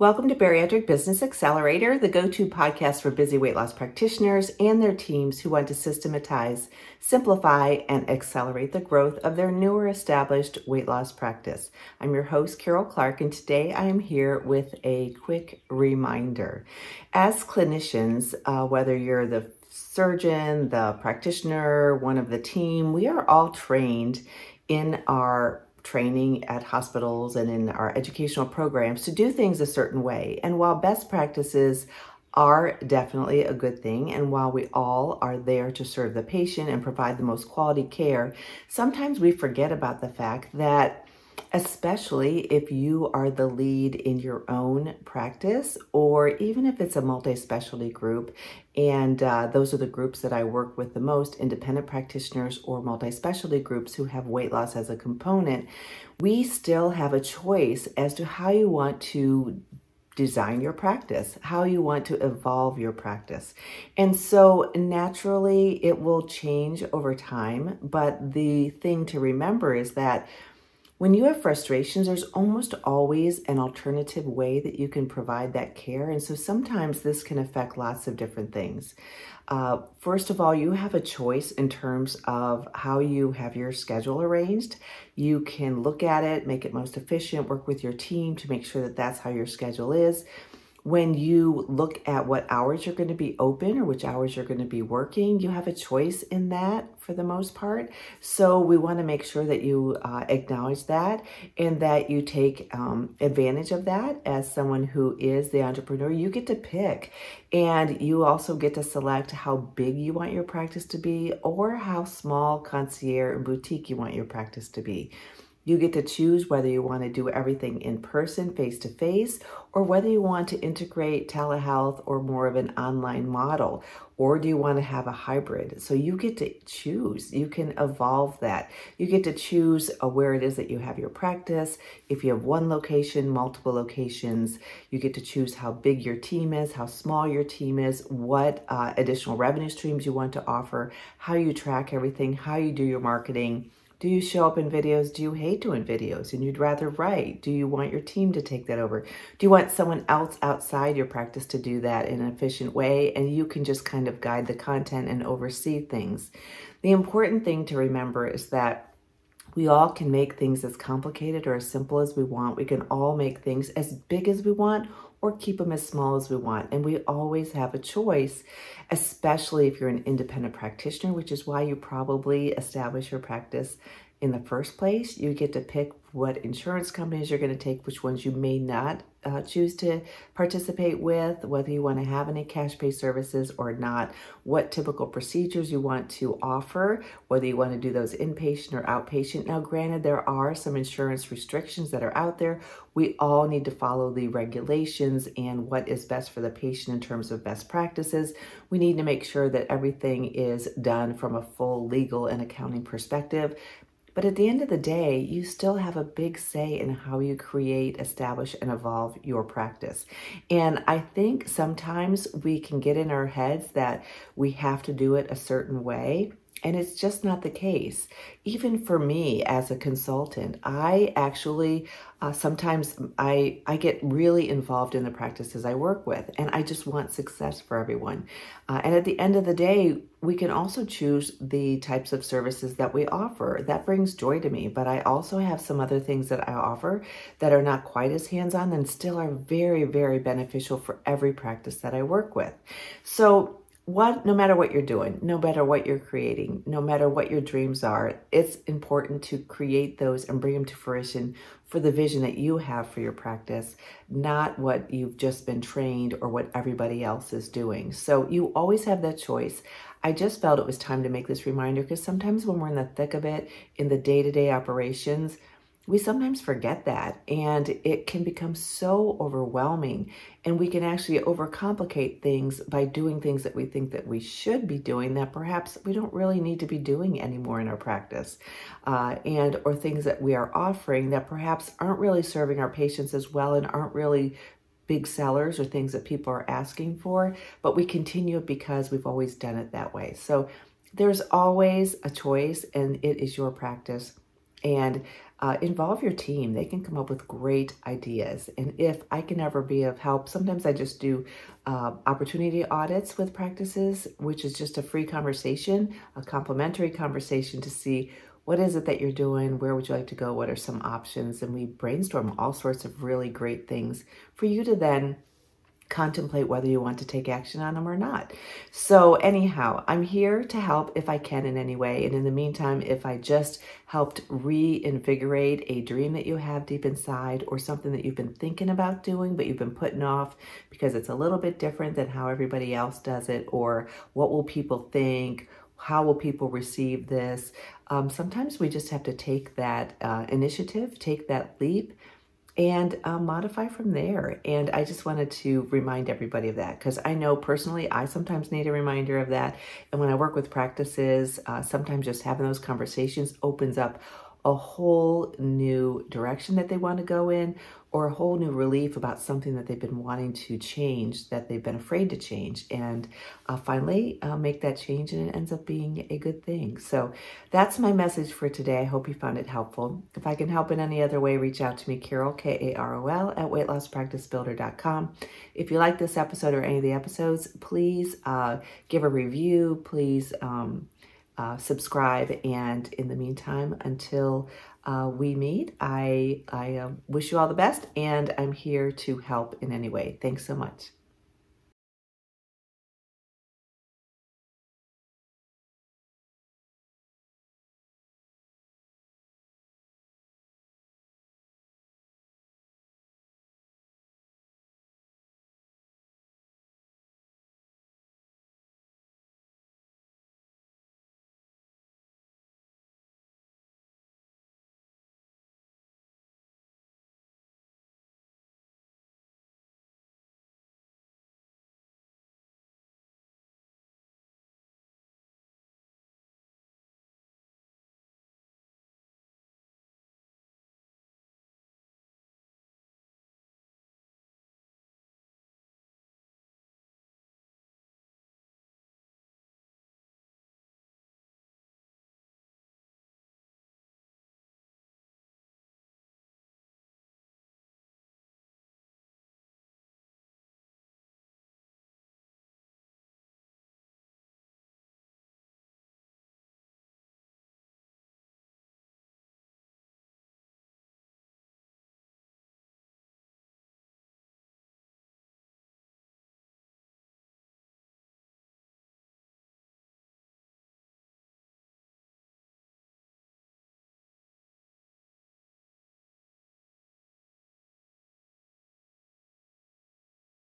Welcome to Bariatric Business Accelerator, the go to podcast for busy weight loss practitioners and their teams who want to systematize, simplify, and accelerate the growth of their newer established weight loss practice. I'm your host, Karol Clark, and today I am here with a quick reminder. As clinicians, uh, whether you're the surgeon, the practitioner, one of the team, we are all trained in our training at hospitals and in our educational programs to do things a certain way. And while best practices are definitely a good thing, and while we all are there to serve the patient and provide the most quality care, sometimes we forget about the fact that especially if you are the lead in your own practice, or even if it's a multi specialty group. And uh, those are the groups that I work with the most independent practitioners or multi specialty groups who have weight loss as a component. We still have a choice as to how you want to design your practice, how you want to evolve your practice. And so naturally, it will change over time. But the thing to remember is that when you have frustrations, there's almost always an alternative way that you can provide that care. And so sometimes this can affect lots of different things. Uh, first of all, you have a choice in terms of how you have your schedule arranged. You can look at it, make it most efficient, work with your team to make sure that that's how your schedule is when you look at what hours you're going to be open or which hours you're going to be working, you have a choice in that for the most part. So we want to make sure that you uh, acknowledge that and that you take um, advantage of that as someone who is the entrepreneur. You get to pick and you also get to select how big you want your practice to be or how small, concierge, and boutique you want your practice to be. You get to choose whether you want to do everything in person, face to face, or whether you want to integrate telehealth or more of an online model, or do you want to have a hybrid? So you get to choose. You can evolve that. You get to choose uh, where it is that you have your practice. If you have one location, multiple locations, you get to choose how big your team is, how small your team is, what uh, additional revenue streams you want to offer, how you track everything, how you do your marketing do you show up in videos? Do you hate doing videos and you'd rather write? Do you want your team to take that over? Do you want someone else outside your practice to do that in an efficient way and you can just kind of guide the content and oversee things? The important thing to remember is that we all can make things as complicated or as simple as we want. We can all make things as big as we want or keep them as small as we want. And we always have a choice, especially if you're an independent practitioner, which is why you probably establish your practice in the first place. You get to pick what insurance companies you're going to take, which ones you may not uh, choose to participate with, whether you want to have any cash pay services or not, what typical procedures you want to offer, whether you want to do those inpatient or outpatient. Now, granted, there are some insurance restrictions that are out there. We all need to follow the regulations and what is best for the patient in terms of best practices. We need to make sure that everything is done from a full legal and accounting perspective. But at the end of the day, you still have a big say in how you create, establish, and evolve your practice. And I think sometimes we can get in our heads that we have to do it a certain way. And it's just not the case. Even for me as a consultant, I actually uh, sometimes I I get really involved in the practices I work with, and I just want success for everyone. Uh, and at the end of the day, we can also choose the types of services that we offer. That brings joy to me. But I also have some other things that I offer that are not quite as hands-on and still are very very beneficial for every practice that I work with. So what no matter what you're doing no matter what you're creating no matter what your dreams are it's important to create those and bring them to fruition for the vision that you have for your practice not what you've just been trained or what everybody else is doing. So you always have that choice. I just felt it was time to make this reminder because sometimes when we're in the thick of it in the day-to-day operations we sometimes forget that and it can become so overwhelming and we can actually overcomplicate things by doing things that we think that we should be doing that perhaps we don't really need to be doing anymore in our practice uh, and or things that we are offering that perhaps aren't really serving our patients as well and aren't really big sellers or things that people are asking for but we continue it because we've always done it that way. So there's always a choice and it is your practice and uh, involve your team. They can come up with great ideas. And if I can ever be of help, sometimes I just do uh, opportunity audits with practices, which is just a free conversation, a complimentary conversation to see what is it that you're doing? Where would you like to go? What are some options? And we brainstorm all sorts of really great things for you to then contemplate whether you want to take action on them or not. So, anyhow, I'm here to help if I can in any way. And in the meantime, if I just helped reinvigorate a dream that you have deep inside or something that you've been thinking about doing, but you've been putting off because it's a little bit different than how everybody else does it, or what will people think? How will people receive this? Um, sometimes we just have to take that uh, initiative, take that leap, and uh, modify from there. And I just wanted to remind everybody of that because I know personally I sometimes need a reminder of that. And when I work with practices, uh, sometimes just having those conversations opens up a whole new direction that they want to go in or a whole new relief about something that they've been wanting to change that they've been afraid to change. And uh, finally uh, make that change and it ends up being a good thing. So that's my message for today. I hope you found it helpful. If i can help in any other way reach out to me karol k-a-r-o-l at weightlosspracticebuilder.com if you like this episode or any of the episodes please uh, give a review. Please um, uh, subscribe. And in the meantime, until uh, we meet, I, I uh, wish you all the best and I'm here to help in any way. Thanks so much.